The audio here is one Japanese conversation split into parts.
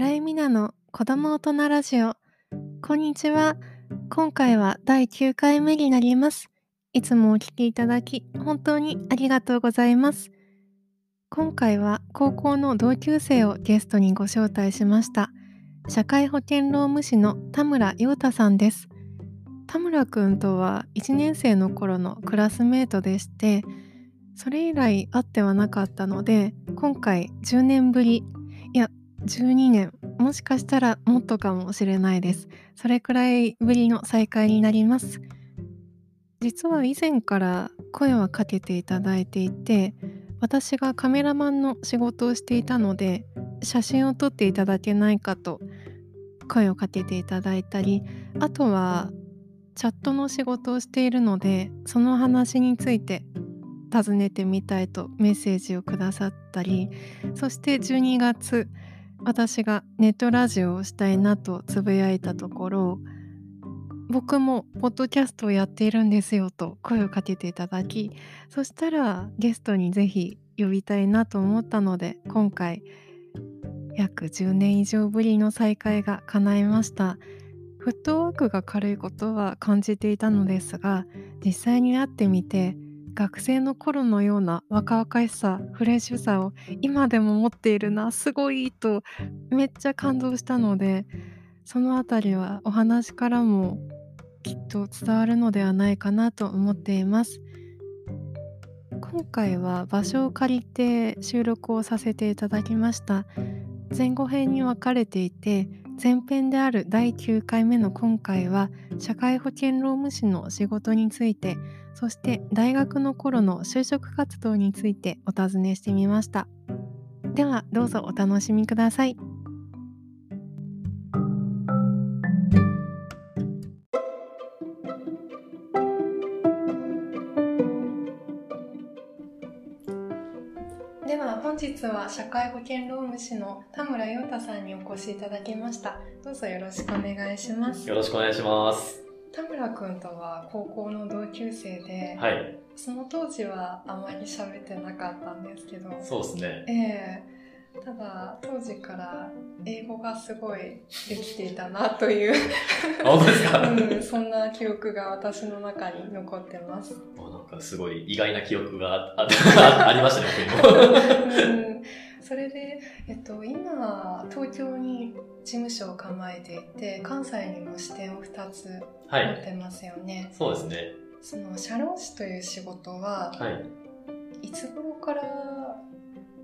村井美奈の子供大人ラジオ。こんにちは。今回は第9回目になります。いつもお聞きいただき、本当にありがとうございます。今回は高校の同級生をゲストにご招待しました。社会保険労務士の田村陽太さんです。田村くんとは1年生の頃のクラスメートでして、それ以来会ってはなかったので、今回10年ぶり、12年、もしかしたらもっとかもしれないです。それくらいぶりの再会になります。実は以前から声はかけていただいていて、私がカメラマンの仕事をしていたので、写真を撮っていただけないかと声をかけていただいたり、あとはチャットの仕事をしているので、その話について尋ねてみたいとメッセージをくださったり、そして12月、私がネットラジオをしたいなとつぶやいたところ僕もポッドキャストをやっているんですよと声をかけていただきそしたらゲストにぜひ呼びたいなと思ったので今回約10年以上ぶりの再会が叶いました。フットワークが軽いことは感じていたのですが実際に会ってみて学生の頃のような若々しさフレッシュさを今でも持っているなすごいとめっちゃ感動したのでそのあたりはお話からもきっと伝わるのではないかなと思っています。今回は場所を借りて収録をさせていただきました。前後編に分かれていて前編である第9回目の今回は社会保険労務士の仕事についてそして大学の頃の就職活動についてお尋ねしてみました。ではどうぞお楽しみください。日は社会保険労務士の田村陽太さんにお越しいただきました。どうぞよろしくお願いします。よろしくお願いします。田村くんとは高校の同級生で、はい、その当時はあまり喋ってなかったんですけど。そうですね。ええただ当時から英語がすごいできていたなという、あ、本当ですか、うん、そんな記憶が私の中に残ってます、あなんかすごい意外な記憶がああありましたね。うん、それで、えっと、今東京に事務所を構えていて関西にも支店を2つはい。持ってますよね、そうですね。その社労士という仕事は、はい。いつ頃から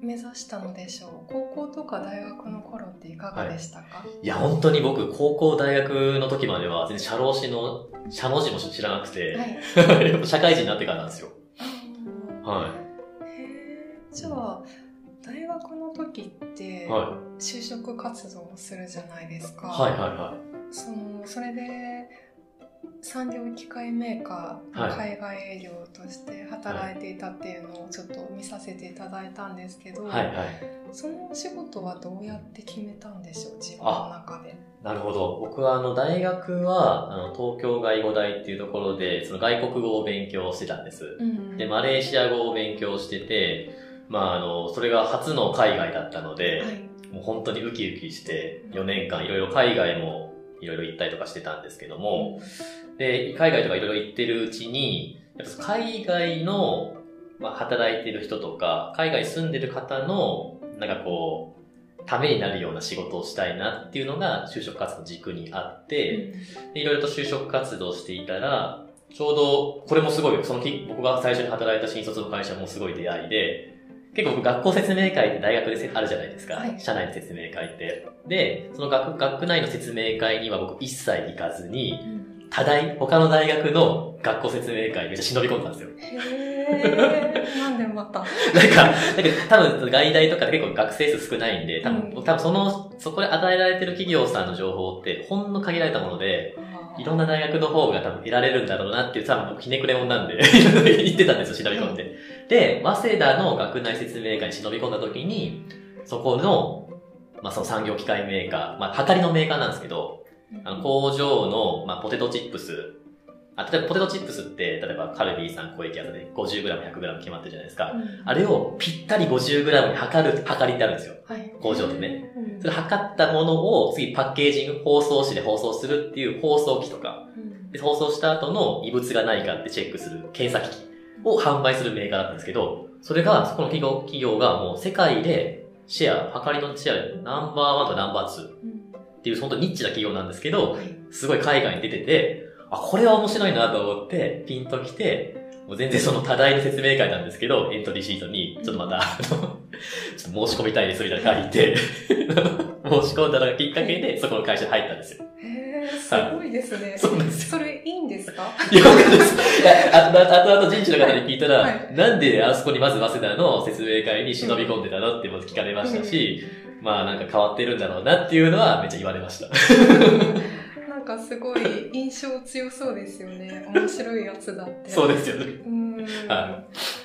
目指したのでしょう。高校とか大学の頃っていかがでしたか、い。や、本当に僕、高校、大学の時までは、全然社労士の、社の字も知らなくて、はい。やっぱ社会人になってからなんですよ。あはーへえじゃあ大学の時ってい。は就職活動をするじゃないですか、い。はい、はい、はそのそれで産業機械メーカーの海外営業として働いていたっていうのをちょっと見させていただいたんですけど、い。はい、はい。そのお仕事はどうやって決めたんでしょう自分の中で。なるほど。僕は、あの、大学は、あの、東京外語大っていうところで、その外国語を勉強してたんです。うんで、マレーシア語を勉強してて、まあ、あの、それが初の海外だったので、はいもう本当にウキウキして、4年間いろいろ海外もいろいろ行ったりとかしてたんですけども、で、海外とかいろいろ行ってるうちに、やっぱ海外の、まあ、働いてる人とか、海外住んでる方の、なんかこう、ためになるような仕事をしたいなっていうのが就職活動の軸にあって、でいろいろと就職活動していたら、ちょうど、これもすごい、その日、僕が最初に働いた新卒の会社もすごい出会いで、結構僕学校説明会って大学でせあるじゃないですか。はい社内の説明会って。で、その学学区内の説明会には僕一切行かずに、うん他大、他の大学の学校説明会にめっちゃ忍び込んだんですよ。へえなんでまた？なんか、なんか多分外大とかって結構学生数少ないんで、多分、うん多分その、そこで与えられてる企業さんの情報ってほんの限られたもので、いろんな大学の方が多分得られるんだろうなっていう、多分僕ひねくれ者なんで 言ってたんですよ、忍び込んで。で、早稲田の学内説明会に忍び込んだ時に、そこの、まあその産業機械メーカー、まあ、はかりのメーカーなんですけど、あの工場の、まあ、ポテトチップスあ、例えばポテトチップスって、例えばカルビーさん小池屋さんで 50g、100g 決まってるじゃないですか。うんあれをぴったり 50g に測る、測りってあるんですよ。はい。工場でね。うん。それ測ったものを次パッケージング、包装紙で包装するっていう包装機とか、うんで包装した後の異物がないかってチェックする検査機器を販売するメーカーだったんですけど、それが、そこの企業企業がもう世界でシェア、測りのシェアでナンバーワンとかナンバーツーっうんていう本当ニッチな企業なんですけど、はい。すごい海外に出てて、あ、これは面白いなと思って、ピンと来て、もう全然その多大の説明会なんですけど、エントリーシートに、ちょっとまた、あの、ちょっと申し込みたいですみたいなの書いて、申し込んだのがきっかけで、そこの会社に入ったんですよ。へえ、すごいですね。そうなんですそれいいんですか？いや、わかんないです。いや、あと、あと、あと人事の方に聞いたら、はいなんであそこにまず早稲田の説明会に忍び込んでたのっても聞かれましたし、まあなんか変わってるんだろうなっていうのはめっちゃ言われました。なんかすごい印象強そうですよね。面白いやつだって。そうですよね。うーん。は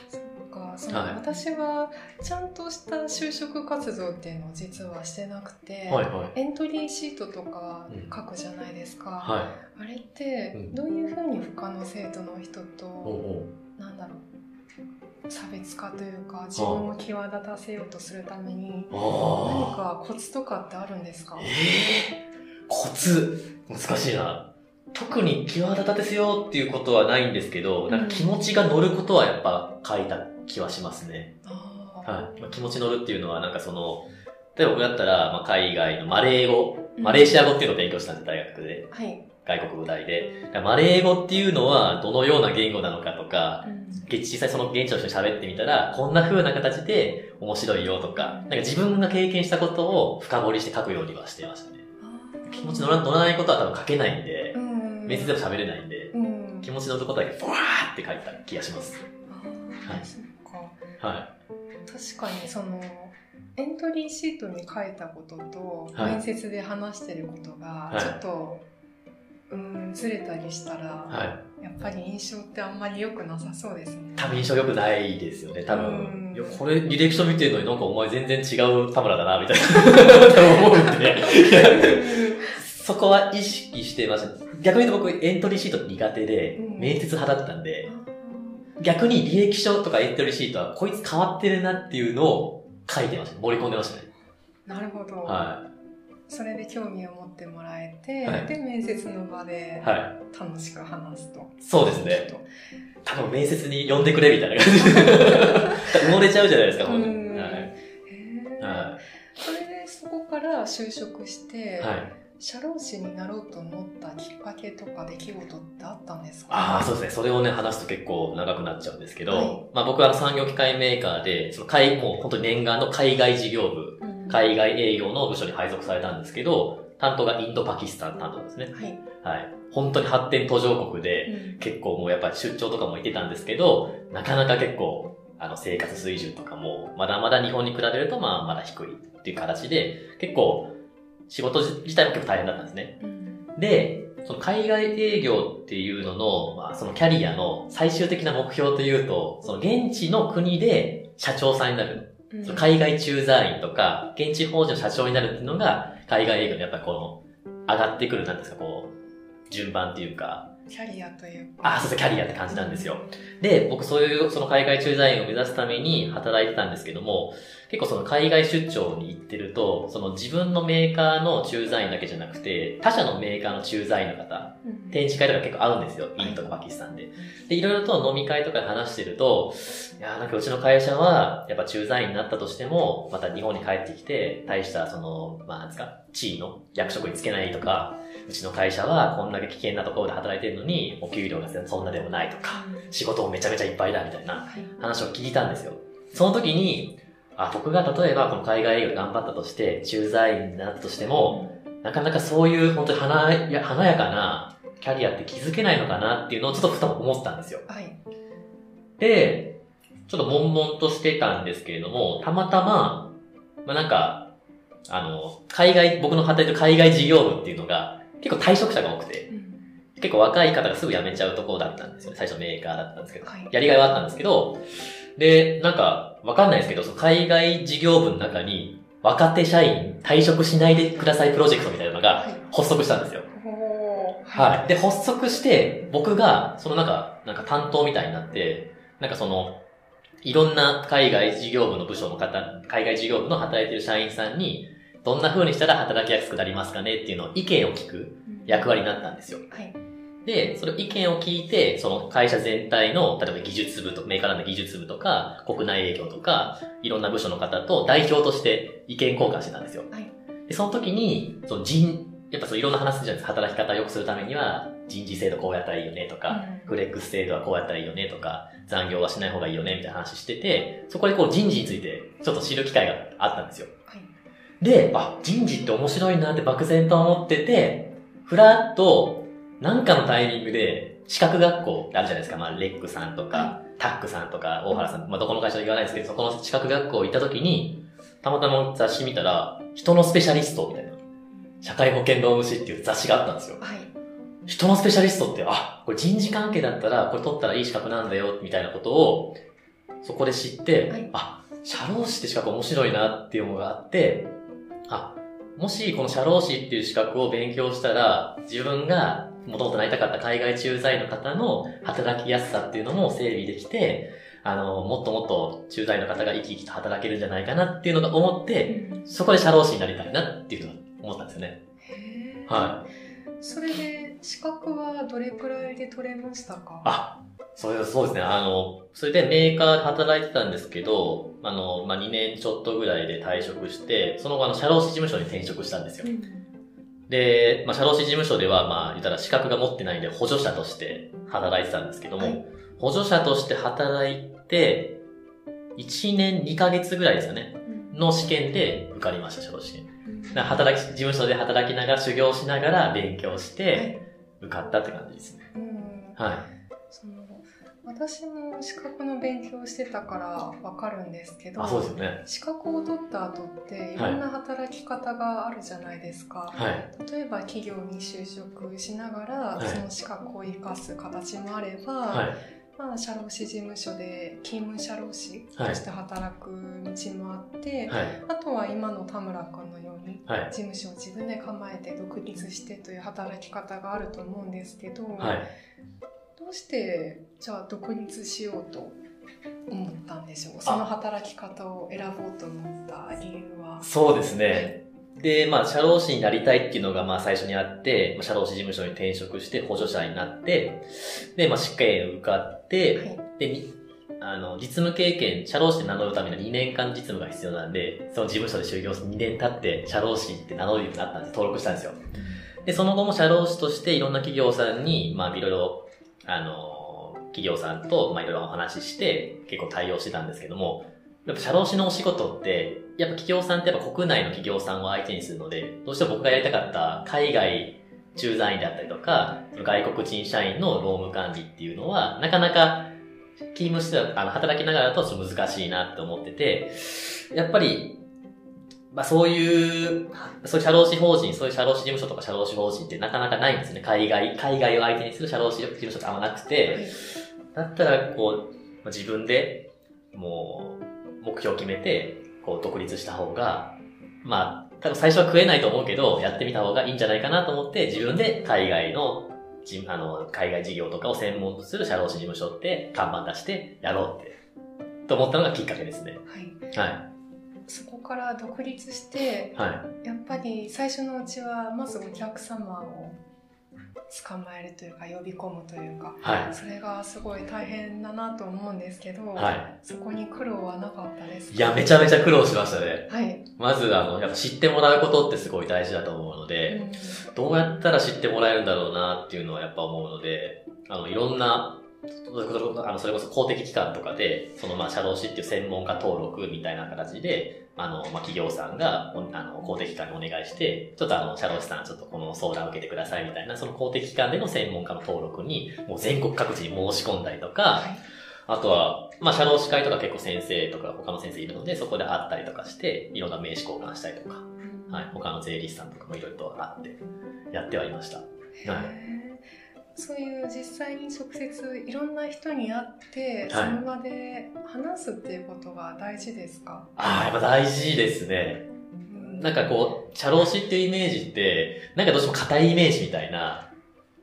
そっか、その、はい私はちゃんとした就職活動っていうのを実はしてなくて、はいはい。エントリーシートとか書くじゃないですか。はあれってうんどういうふうに他の生徒の人と、うおうなんだろう差別化というか自分を際立たせようとするために何あかコツとかってあるんですか？あ。ええコツ、難しいな。特に際立たせようっていうことはないんですけど、なんか気持ちが乗ることはやっぱ書いた気はしますね。はい。まあ、気持ち乗るっていうのは、なんかその、例えば僕だったら、まあ、海外のマレー語、うんマレーシア語っていうのを勉強したんです、大学で。はい。外国語大で。マレー語っていうのは、どのような言語なのかとか、うん。実際その現地の人に喋ってみたら、こんな風な形で面白いよとか、なんか自分が経験したことを深掘りして書くようにはしてましたね。気持ち乗ら乗らないことは多分書けないんでう、ん。面接でも喋れないんで、うん。気持ち乗ることだけブワーって書いた気がします。はい。そっか。は確かにそのエントリーシートに書いたことと、はい。面接で話してることがはい。ちょっと、うんずれたりしたら、い。はい。やっぱり印象ってあんまり良くなさそうですね。多分印象良くないですよね、多うん分。いや、これ履歴書見てるのになんかお前全然違う田村だな、みたいな。多分思うんで。そこは意識してました。逆に言うと僕エントリーシート苦手でう、ん面接派だったんで、逆に履歴書とかエントリーシートはこいつ変わってるなっていうのを書いてました。盛り込んでましたね。なるほど、はそれで興味を持ってもらえて、はいで面接の場でい。は楽しく話すと。い。そうですね。多分面接に呼んでくれみたいな感じで。埋もれちゃうじゃないですか、ほんとに。うんはい。へーはそれでそこから就職して、い。はい。社労士になろうと思ったきっかけとか出来事ってあったんですか？ああ、そうですね。それをね、話すと結構長くなっちゃうんですけど、はいまあ僕は産業機械メーカーで、その海、もう本当に念願の海外事業部、うん海外営業の部署に配属されたんですけど、担当がインドパキスタン担当ですね。はい。はい。本当に発展途上国で、うん結構もうやっぱり出張とかも行ってたんですけど、なかなか結構、あの生活水準とかも、まだまだ日本に比べるとまあまだ低いっていう形で、結構、仕事自体も結構大変だったんですね。うんで、その海外営業っていうのの、まあそのキャリアの最終的な目標というと、その現地の国で社長さんになる。海外駐在員とか、現地法人の社長になるっていうのが、海外営業のやっぱこの、上がってくる、なんですか、こう、順番っていうか、キャリアというか。あ、そうそう、キャリアって感じなんですよ。で、僕そういう、その海外駐在員を目指すために働いてたんですけども、結構その海外出張に行ってると、その自分のメーカーの駐在員だけじゃなくて、他社のメーカーの駐在員の方、うん展示会とか結構合うんですよ。インドとかパキスタンで。で、いろいろと飲み会とかで話してると、いやーなんかうちの会社は、やっぱ駐在員になったとしても、また日本に帰ってきて、大したその、まあなんですか、地位の役職につけないとか、うちの会社はこんだけ危険なところで働いてるのに、お給料がそんなでもないとか、仕事もめちゃめちゃいっぱいだみたいなはい話を聞いたんですよ。その時に、あ、僕が例えばこの海外営業で頑張ったとして、駐在員になったとしても、なかなかそういう本当に華や華やかなキャリアって気づけないのかなっていうのをちょっとふと思ったんですよ。はい。で、ちょっと悶々としてたんですけれども、たまたま、まあなんか、あの、海外、僕の働いてる海外事業部っていうのが、結構退職者が多くて、うん結構若い方がすぐ辞めちゃうところだったんですよね。最初メーカーだったんですけど。はいやりがいはあったんですけど、で、なんか、わかんないですけど、その海外事業部の中に、若手社員退職しないでくださいプロジェクトみたいなのがはい発足したんですよ。おおはい。で、発足して、僕が、そのなんか、なんか担当みたいになって、なんかその、いろんな海外事業部の部署の方、海外事業部の働いてる社員さんに、どんな風にしたら働きやすくなりますかねっていうのを意見を聞く役割になったんですよ。はい。で、それ意見を聞いて、その会社全体の、例えば技術部と、メーカーの技術部とか、国内営業とか、いろんな部署の方と代表として意見交換してたんですよ。はいで、その時に、その人、やっぱそういろんな話するじゃないですか。働き方を良くするためには、人事制度こうやったらいいよねとか、うんフレックス制度はこうやったらいいよねとか、残業はしない方がいいよねみたいな話してて、そこでこう人事についてちょっと知る機会があったんですよ。はい。で、あ、人事って面白いなって漠然と思ってて、ふらっと、なんかのタイミングで、資格学校ってあるじゃないですか。まあ、レックさんとか、はタックさんとか、大原さん、まあ、どこの会社で言わないですけど、そこの資格学校行った時に、たまたま雑誌見たら、人のスペシャリストみたいな、社会保険労務士っていう雑誌があったんですよ。はい。人のスペシャリストって、あ、これ人事関係だったら、これ取ったらいい資格なんだよ、みたいなことを、そこで知って、はいあ、社労士って資格面白いなっていうのがあって、あ、もしこの社労士っていう資格を勉強したら、自分がもともとなりたかった海外駐在員の方の働きやすさっていうのも整備できて、あの、もっともっと駐在員の方が生き生きと働けるんじゃないかなっていうのが思って、そこで社労士になりたいなっていうのを思ったんですよね。はそれで資格はどれくらいで取れましたか？あ、そうですそうですね。あの、それでメーカーで働いてたんですけど、あの、まあ、2年ちょっとぐらいで退職して、その後あの、社労士事務所に転職したんですよう。んで、まあ、社労士事務所では、まあ、言ったら資格が持ってないんで補助者として働いてたんですけども、はい補助者として働いて、1年2ヶ月ぐらいですよね。うんの試験で受かりました、社労士働き、事務所で働きながら修行しながら勉強しはて、い受かったって感じですね。うんはい。その私も資格の勉強してたからわかるんですけどあ、そうですよね。資格を取った後っていろんな働き方があるじゃないですか、はい。例えば企業に就職しながら、はいその資格を生かす形もあれば、はい。まあ、社労士事務所で勤務社労士として働く道もあって、はい。あとは今の田村君のようにはい。事務所を自分で構えて独立してという働き方があると思うんですけど、はい。どうしてじゃあ独立しようと思ったんでしょう？その働き方を選ぼうと思った理由は。そうですね。で、まあ、社労士になりたいっていうのが、まあ、最初にあって、まあ社労士事務所に転職して、補助者になって、で、まあ、試験受かって、はいで、にあの、実務経験、社労士って名乗るためには2年間実務が必要なんで、その事務所で修行して2年経って、社労士って名乗るようになったんです。登録したんですよ。で、その後も社労士としていろんな企業さんに、まあ、いろいろ、あの、企業さんと、まあ、いろいろお話しして、結構対応してたんですけども、やっぱ社労士のお仕事って、やっぱ企業さんってやっぱ国内の企業さんを相手にするので、どうしても僕がやりたかった海外駐在員であったりとか、外国人社員の労務管理っていうのは、なかなか勤務してた、あの、働きながらだとちょっと難しいなって思ってて、やっぱり、まあそういう、そういう社労士法人、そういう社労士事務所とか社労士法人ってなかなかないんですね。海外、海外を相手にする社労士事務所ってあんまなくて、だったら、こう、まあ自分で、もう、目標を決めて、こう、独立した方が、まあ、多分最初は食えないと思うけど、やってみた方がいいんじゃないかなと思って、自分で海外の、じあの、海外事業とかを専門とする社労士事務所って看板出してやろうって、と思ったのがきっかけですね。はいはい。そこから独立してはい。やっぱり最初のうちはまずお客様を捕まえるというか呼び込むというかはい。それがすごい大変だなと思うんですけど、はい。そこに苦労はなかったですか？いや、めちゃめちゃ苦労しましたね。はい、まず、あの、やっぱ知ってもらうことってすごい大事だと思うので、どうやったら知ってもらえるんだろうなっていうのはやっぱ思うので、あの、いろんな、それこそあのそれこそ公的機関とかで、そのまあ、社労士っていう専門家登録みたいな形で、あの、まあ、企業さんが、あの、公的機関にお願いして、ちょっとあの、社労士さん、ちょっとこの相談を受けてくださいみたいな、その公的機関での専門家の登録に、もう全国各地に申し込んだりとか、あとは、まあ、社労士会とか結構先生とか他の先生いるので、そこで会ったりとかして、いろんな名刺交換したりとか、はい、他の税理士さんとかもいろいろと会って、やってはいました。はいそういう実際に直接いろんな人に会って、はいその場で話すっていうことが大事ですか、ああ、やっぱ大事ですね。なんかこう、社労士っていうイメージって、なんかどうしても硬いイメージみたいな、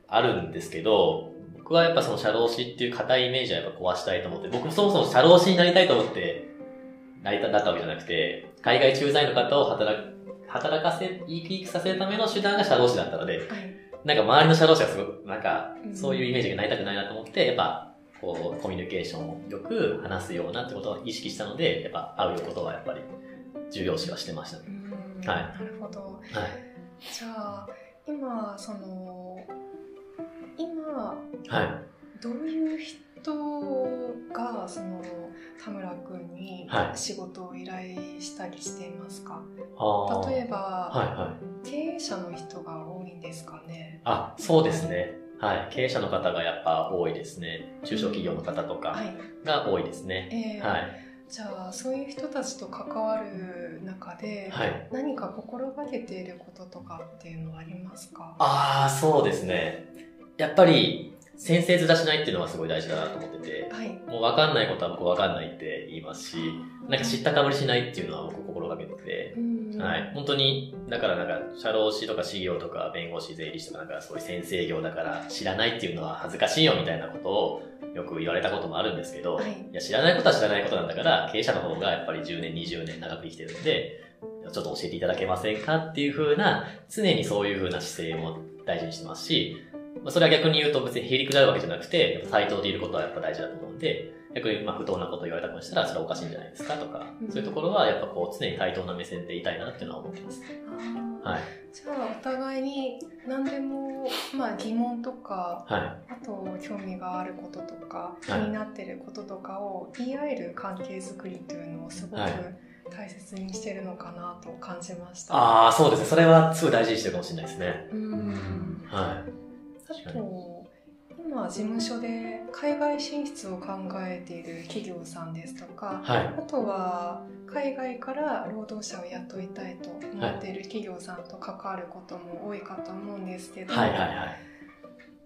あるんですけど、僕はやっぱその社労士っていう硬いイメージはやっぱ壊したいと思って、僕もそもそも社労士になりたいと思って、なりた、なったわけじゃなくて、海外駐在の方を働く、働かせ、生き生きさせるための手段が社労士だったので、はい。なんか周りの社労士がすごく、なんかう、んそういうイメージがなりたくないなと思って、やっぱ、こう、コミュニケーションをよく話すようなってことを意識したので、やっぱ会うことはやっぱり重要視はしてましたね。うんはいなるほど。はい。じゃあ、今、その、今、はい。どういう人が、その、田村くんにはい仕事を依頼したりしていますか、あー例えば、はいはい。経営者の人が多いんですかねあ、そうですね。はい。経営者の方がやっぱ多いですね。中小企業の方とかはい。が多いですね。えーはい。じゃあ、そういう人たちと関わる中で、はい。何か心がけていることとかっていうのはありますか？ああ、そうですね。やっぱり、先生面しないっていうのはすごい大事だなと思ってて、はい。もう分かんないことは僕分かんないって言いますし、なんか知ったかぶりしないっていうのは僕心がけてて、うんはい。本当に、だからなんか、社労士とか事業とか弁護士、税理士とかなんかそういう先生業だから知らないっていうのは恥ずかしいよみたいなことをよく言われたこともあるんですけど、はいいや、知らないことは知らないことなんだから、経営者の方がやっぱり10年、20年長く生きてるんで、ちょっと教えていただけませんかっていう風な、常にそういう風な姿勢も大事にしてますし、まあ、それは逆に言うと別にへりくだるわけじゃなくて、対等でいることはやっぱ大事だと思うんで、逆にまあ不当なことを言われたとしたら、それはおかしいんじゃないですかとか、うんそういうところはやっぱこう常に対等な目線でいたいなっていうのは思ってます。はい。じゃあお互いに何でも、まあ、疑問とかはい。あと興味があることとか気はいになってることとかを言い合える関係づくりというのをすごくはい大切にしてるのかなと感じました。ああ、そうですね。それはすごい大事にしてるかもしれないですね。うんはい。あと今事務所で海外進出を考えている企業さんですとかはい。あとは海外から労働者を雇いたいと思っている企業さんと関わることも多いかと思うんですけど、はいはいはい。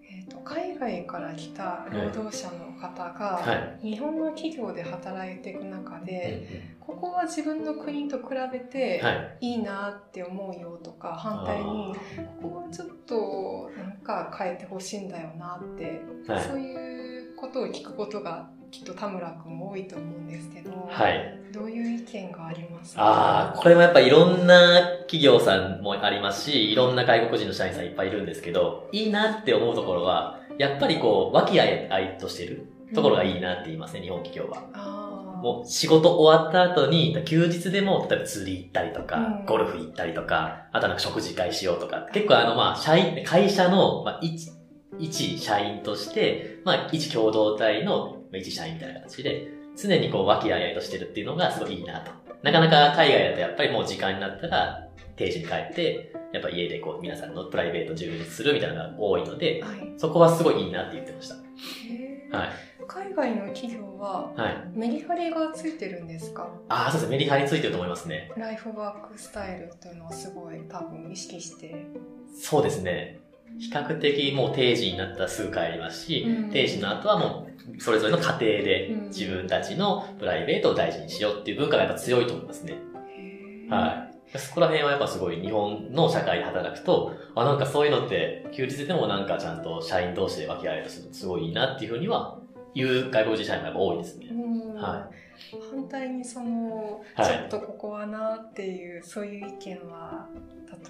えー、と海外から来た労働者の方が、は日本の企業で働いていく中い。で、ここは自分の国と比べてはい。いいなって思うよとか、反対にここはちょっとなんか変えてほしいんだよなって、はいそういうことを聞くことがきっと田村君も多いと思うんですけど、はい。どういう意見がありますああ、これもやっぱいろんな企業さんもありますし、いろんな外国人の社員さんいっぱいいるんですけど、いいなって思うところは、やっぱりこう、和気あいあいとしてるところがいいなって言いますね、日本企業は。もう仕事終わった後に、休日でも、例えば釣り行ったりとか、うんゴルフ行ったりとか、あとはなんか食事会しようとか、結構あのまあ、社員、会社の、まあ、一、一社員として、まあ、一共同体のまあ一社員みたいな形で、常にこう、和気あいあいとしてるっていうのがすごいいいなと。なかなか海外だとやっぱりもう時間になったら、定時に帰って、やっぱ家でこう、皆さんのプライベート充実するみたいなのが多いので、はいそこはすごいいいなって言ってました。はい。海外の企業ははい。メリハリがついてるんですか？ああ、そうですね。メリハリついてると思いますね。ライフワークスタイルというのはすごい多分意識して。そうですね。比較的もう定時になったらすぐ帰りますし、うん定時の後はもうそれぞれの家庭でうん自分たちのプライベートを大事にしようっていう文化がやっぱ強いと思いますね。はい。そこら辺はやっぱすごい日本の社会で働くと、あ、なんかそういうのって休日でもなんかちゃんと社員同士で分け合えるとすごいいいなっていうふうには言う外国人社員がやっぱ多いですね。うん。は反対にその、はい。ちょっとここはなっていうそういう意見は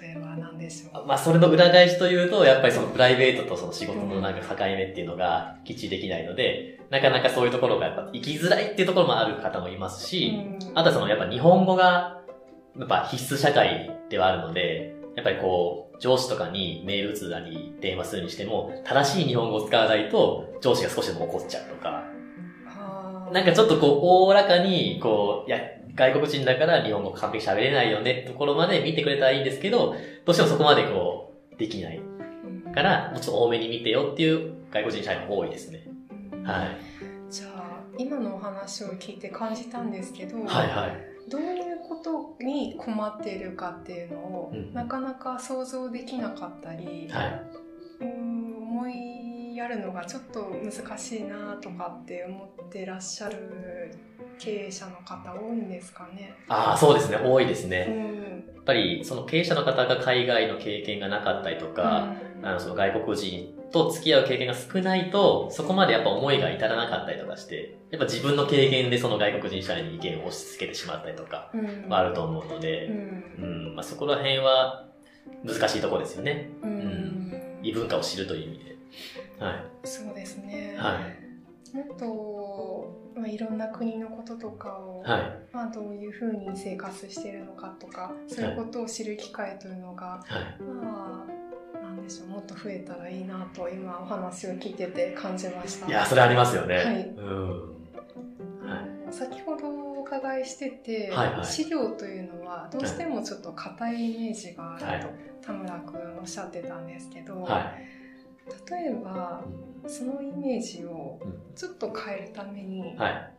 例えば何でしょう。まあそれの裏返しというと、やっぱりそのプライベートとその仕事のなんか境目っていうのがきっちりできないので、なかなかそういうところがやっぱ生きづらいっていうところもある方もいますし、うん。あとはそのやっぱ日本語がやっぱ必須社会ではあるので、やっぱりこう上司とかにメール打つなり電話するにしても正しい日本語を使わないと上司が少しでも怒っちゃうとか、なんかちょっとこうおおらかにこう、いや、外国人だから日本語完璧喋れないよねところまで見てくれたらいいんですけど、どうしてもそこまでこうできないうんから、もうちょっと多めに見てよっていう外国人社員も多いですね。うんはい。じゃあ今のお話を聞いて感じたんですけど、はいはい。どういうことに困っているかっていうのを、うんなかなか想像できなかったり、はい。うん思いやるのがちょっと難しいなとかって思ってらっしゃる経営者の方多いんですかね。ああ、そうですね。多いですうね。んやっぱりその経営者の方が海外の経験がなかったりとか、あのその外国人と付き合う経験が少ないと、そこまでやっぱ思いが至らなかったりとかして、やっぱ自分の経験でその外国人社員に意見を押し付けてしまったりとか、うんはあると思うのうで、んうん、まあそこら辺は難しいところですよね。うん異文化を知るという意味で。はい。そうですね、はい。もっと、まあ、いろんな国のこととかを、はい。まあ、どういうふうに生活しているのかとかそういうことを知る機会というのが、はい。まあなんでしょうもっと増えたらいいなと今お話を聞いてて感じました。いや、それありますよね。はいうん。はい。先ほどお伺いしてて、はいはい資料というのはどうしてもちょっと硬いイメージがあると、はい田村君おっしゃってたんですけど、はい。例えばそのイメージをうんちょっと変えるためにはい。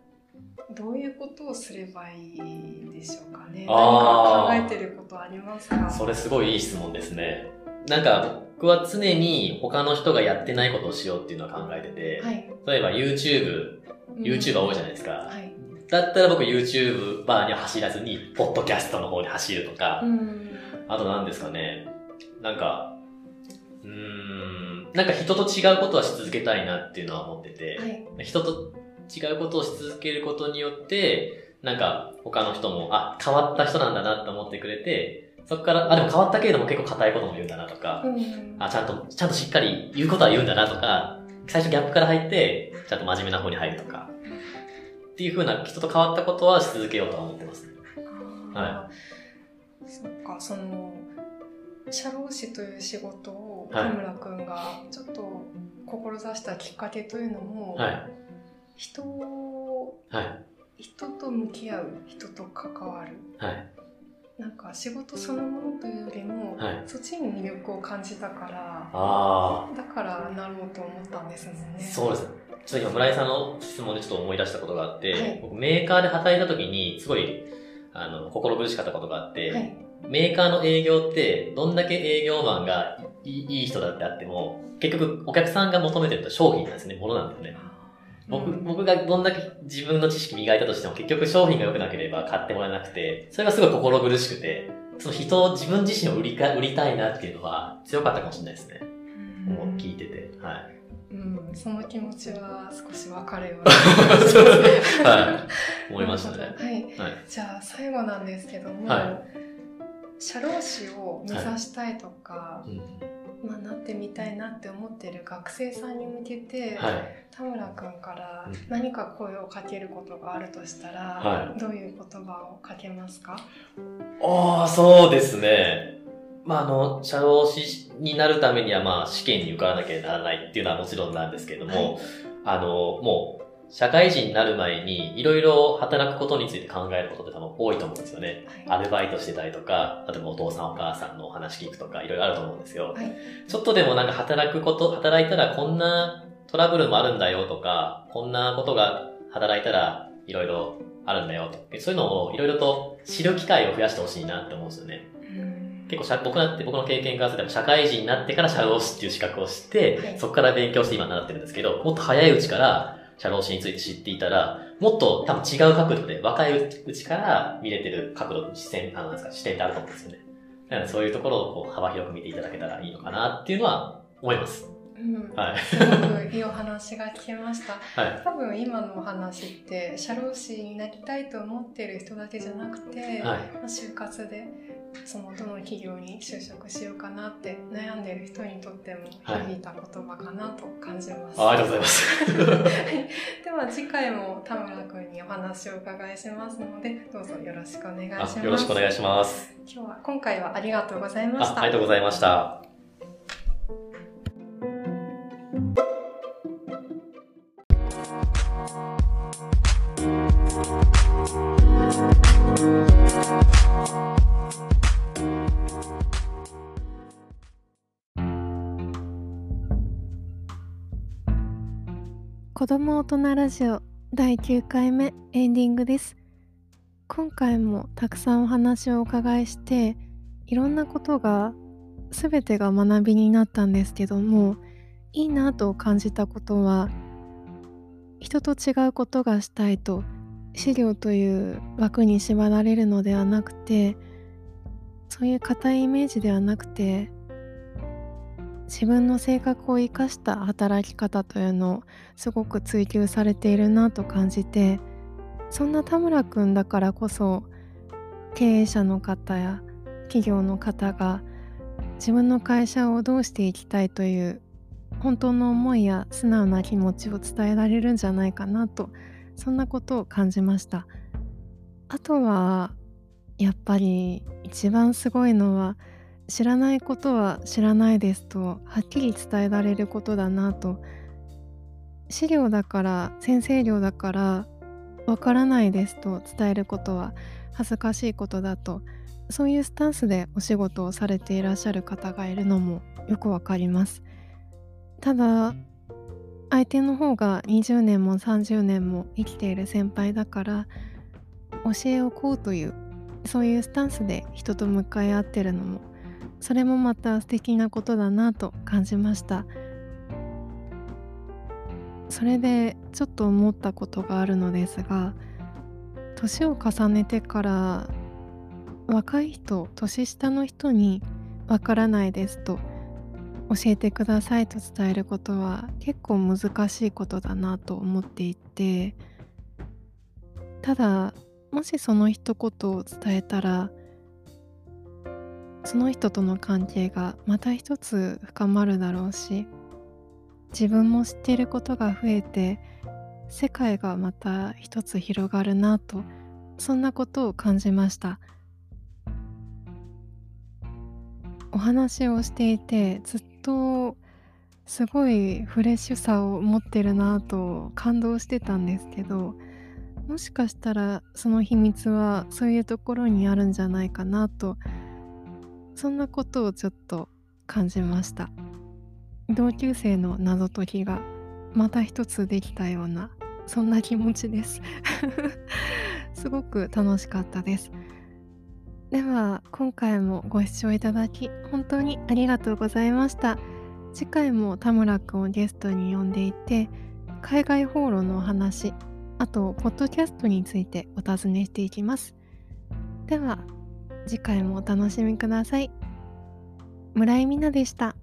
どういうことをすればいいでしょうかね何か考えてることありますか？それすごいいい質問ですね。なんか、僕は常に他の人がやってないことをしようっていうのは考えてて、はい、例えば YouTube、うん。YouTuber 多いじゃないですか。はい。だったら僕 YouTuber には走らずに、ポッドキャストの方に走るとか、うん。あと何ですかね、なんか、うーん、なんか人と違うことはし続けたいなっていうのは思ってて、はい。人と違うことをし続けることによって、なんか他の人も、あ、変わった人なんだなって思ってくれて、そこから、あ、でも変わったけれども結構硬いことも言うんだなとか、うんあ、ちゃんと、ちゃんとしっかり言うことは言うんだなとか、最初ギャップから入って、ちゃんと真面目な方に入るとか、っていう風な人と変わったことはし続けようとは思ってますね。あーそっかその社労士という仕事をはい田村君がちょっと志したきっかけというのも、はい。人をはい。人と向き合う人と関わるはい。なんか仕事そのものというよりも、はい。そっちに魅力を感じたからあだからなろうと思ったんですもんねあ、そうです。ちょっと今村井さんの質問でちょっと思い出したことがあって、はい僕メーカーで働いた時にすごい、あの、心苦しかったことがあって、はいメーカーの営業って、どんだけ営業マンがいい人だってあっても、結局お客さんが求めてると商品なんですね、ものなんだよね。僕、うん僕がどんだけ自分の知識磨いたとしても結局商品が良くなければ買ってもらえなくて、それがすごい心苦しくて、その人を、自分自身を売りか、売りたいなっていうのは強かったかもしれないですね。うんもう聞いてて。はい。うん、その気持ちは少しわかるよう そうですねはい。思いましたね。はい。はい。じゃあ最後なんですけども、は社労士を目指したいとか、うんまあ、なってみたいなって思ってる学生さんに向けて、はい。田村君からうん何か声をかけることがあるとしたら、はどういう言葉をかけますか？ああ、そうですね。まあ、あの、社労士になるためには、まあ、試験に受からなきゃならないっていうのはもちろんなんですけども、あの、もう、社会人になる前に、いろいろ働くことについて考えることって多分多いと思うんですよね。はいアルバイトしてたりとか、例えばお父さんお母さんのお話聞くとか、いろいろあると思うんですよ。はいちょっとでもなんか働くこと、働いたらこんなトラブルもあるんだよとか、こんなことが働いたらいろいろあるんだよと。そういうのをいろいろと知る機会を増やしてほしいなって思うんですよね。うん結構社僕だって僕の経験からすれば社会人になってから社労士っていう資格を知って、はいそこから勉強して今習ってるんですけど、もっと早いうちから社労士について知っていたら、もっと多分違う角度で若いうちから見れてる角度、視線、あの視点ってあると思うんですよね。なのでそういうところをこう幅広く見ていただけたらいいのかなっていうのは思います。うんはい。すごくいいお話が聞けました。はい。多分今のお話って社労士になりたいと思ってる人だけじゃなくて、はい。まあ就活でそのどの企業に就職しようかなって悩んでる人にとってもはい響いた言葉かなと感じます。あありがとうございます。では次回も田村君にお話をお伺いしますのでどうぞよろしくお願いします。あよろしくお願いします。今日は今回はありがとうございました。あありがとうございました。子供大人ラジオ第9回目エンディングです。今回もたくさんお話をお伺いしていろんなことが全てが学びになったんですけどもいいなと感じたことは人と違うことがしたいと資料という枠に縛られるのではなくてそういう固いイメージではなくて自分の性格を生かした働き方というのをすごく追求されているなと感じてそんな田村くんだからこそ経営者の方や企業の方が自分の会社をどうしていきたいという本当の思いや素直な気持ちを伝えられるんじゃないかなとそんなことを感じました。あとはやっぱり一番すごいのは知らないことは知らないですとはっきり伝えられることだなと。資料だから先生料だからわからないですと伝えることは恥ずかしいことだと。そういうスタンスでお仕事をされていらっしゃる方がいるのもよくわかります。ただ相手の方が20年も30年も生きている先輩だから教えをこうというそういうスタンスで人と向かい合ってるのもそれもまた素敵なことだなと感じました。それでちょっと思ったことがあるのですが年を重ねてから若い人年下の人に「わからないです」と教えてくださいと伝えることは結構難しいことだなと思っていてただもしその一言を伝えたらその人との関係がまた一つ深まるだろうし自分も知っていることが増えて世界がまた一つ広がるなとそんなことを感じました。お話をしていてずっとすごいフレッシュさを持ってるなと感動してたんですけどもしかしたらその秘密はそういうところにあるんじゃないかなとそんなことをちょっと感じました。同級生の謎解きがまた一つできたようなそんな気持ちです。すごく楽しかったです。では今回もご視聴いただき本当にありがとうございました。次回も田村くんをゲストに呼んでいて海外放浪のお話あとポッドキャストについてお尋ねしていきます。では次回もお楽しみください村井美奈でした。